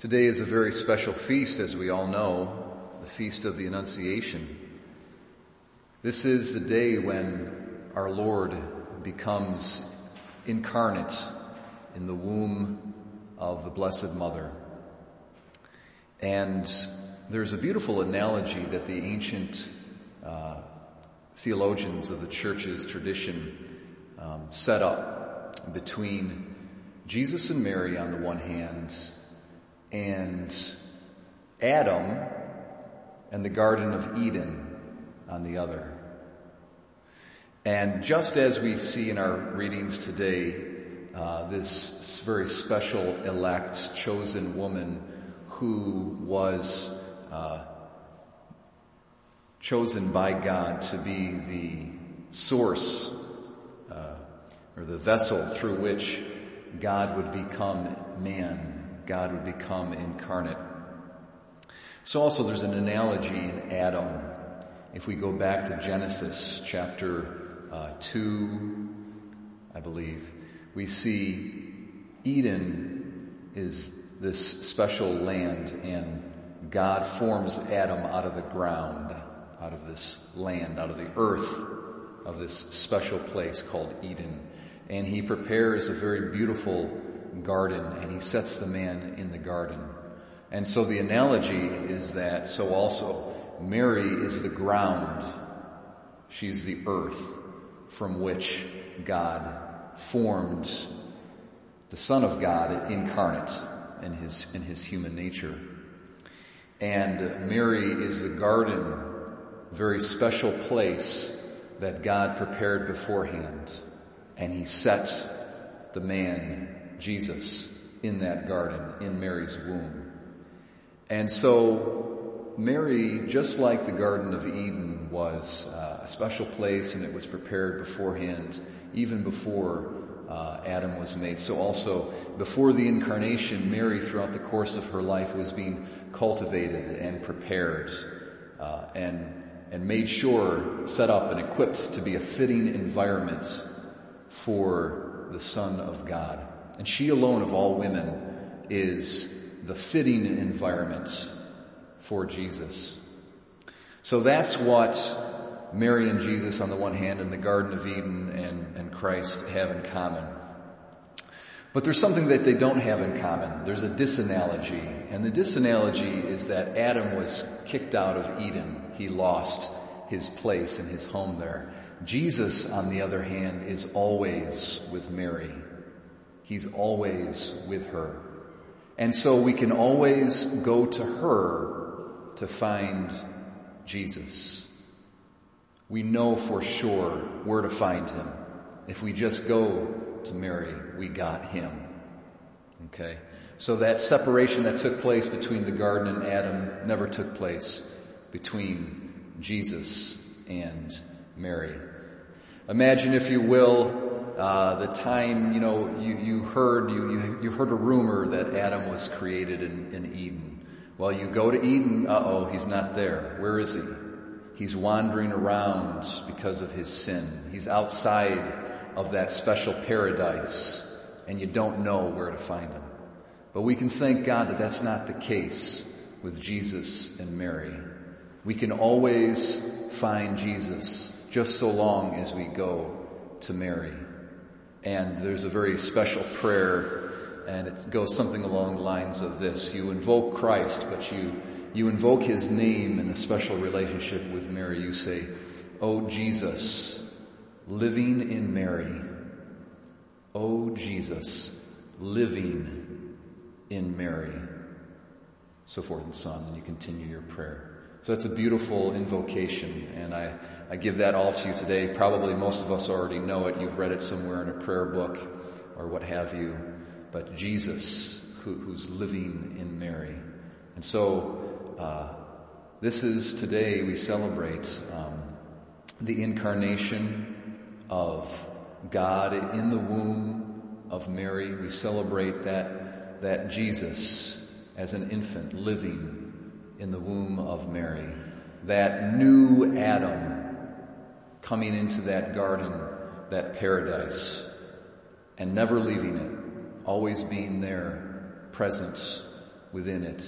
Today is a very special feast, as we all know, the Feast of the Annunciation. This is the day when our Lord becomes incarnate in the womb of the Blessed Mother. And there's a beautiful analogy that the ancient uh, theologians of the church's tradition um, set up between Jesus and Mary on the one hand and Adam and the Garden of Eden on the other. And just as we see in our readings today, uh, this very special elect chosen woman who was uh, chosen by God to be the source uh, or the vessel through which God would become man God would become incarnate. So also there's an analogy in Adam. If we go back to Genesis chapter uh, 2, I believe, we see Eden is this special land and God forms Adam out of the ground, out of this land, out of the earth of this special place called Eden. And he prepares a very beautiful garden and he sets the man in the garden. And so the analogy is that so also Mary is the ground. She's the earth from which God formed the Son of God incarnate in his, in his human nature. And Mary is the garden, very special place that God prepared beforehand. And he set the man Jesus in that garden, in Mary's womb. And so Mary, just like the Garden of Eden was uh, a special place and it was prepared beforehand, even before uh, Adam was made. So also, before the incarnation, Mary, throughout the course of her life, was being cultivated and prepared uh, and and made sure, set up and equipped to be a fitting environment for the Son of God. And she alone of all women is the fitting environment for Jesus. So that's what Mary and Jesus on the one hand and the Garden of Eden and, and Christ have in common. But there's something that they don't have in common. There's a disanalogy. And the disanalogy is that Adam was kicked out of Eden. He lost his place and his home there. Jesus, on the other hand, is always with Mary. He's always with her. And so we can always go to her to find Jesus. We know for sure where to find him. If we just go to Mary, we got him. Okay? So that separation that took place between the garden and Adam never took place between Jesus and Mary. Imagine, if you will, uh, the time, you know, you, you heard, you, you, you heard a rumor that Adam was created in, in Eden. Well, you go to Eden, uh-oh, he's not there. Where is he? He's wandering around because of his sin. He's outside of that special paradise and you don't know where to find him. But we can thank God that that's not the case with Jesus and Mary. We can always find Jesus just so long as we go to Mary. And there's a very special prayer, and it goes something along the lines of this. You invoke Christ, but you, you invoke His name in a special relationship with Mary. You say, Oh Jesus, living in Mary. Oh Jesus, living in Mary. So forth and so on, and you continue your prayer. So that's a beautiful invocation, and I, I give that all to you today. Probably most of us already know it. You've read it somewhere in a prayer book or what have you. But Jesus, who, who's living in Mary. And so, uh, this is today we celebrate um, the incarnation of God in the womb of Mary. We celebrate that, that Jesus as an infant living in the womb of Mary. That new Adam coming into that garden, that paradise, and never leaving it, always being there, present within it.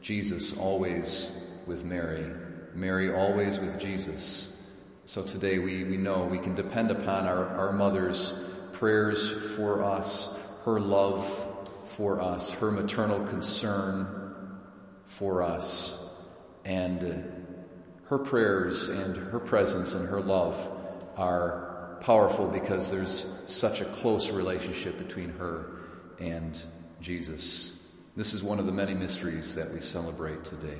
Jesus always with Mary, Mary always with Jesus. So today we, we know we can depend upon our, our mother's prayers for us, her love for us, her maternal concern for us, and her prayers and her presence and her love are powerful because there's such a close relationship between her and Jesus. This is one of the many mysteries that we celebrate today.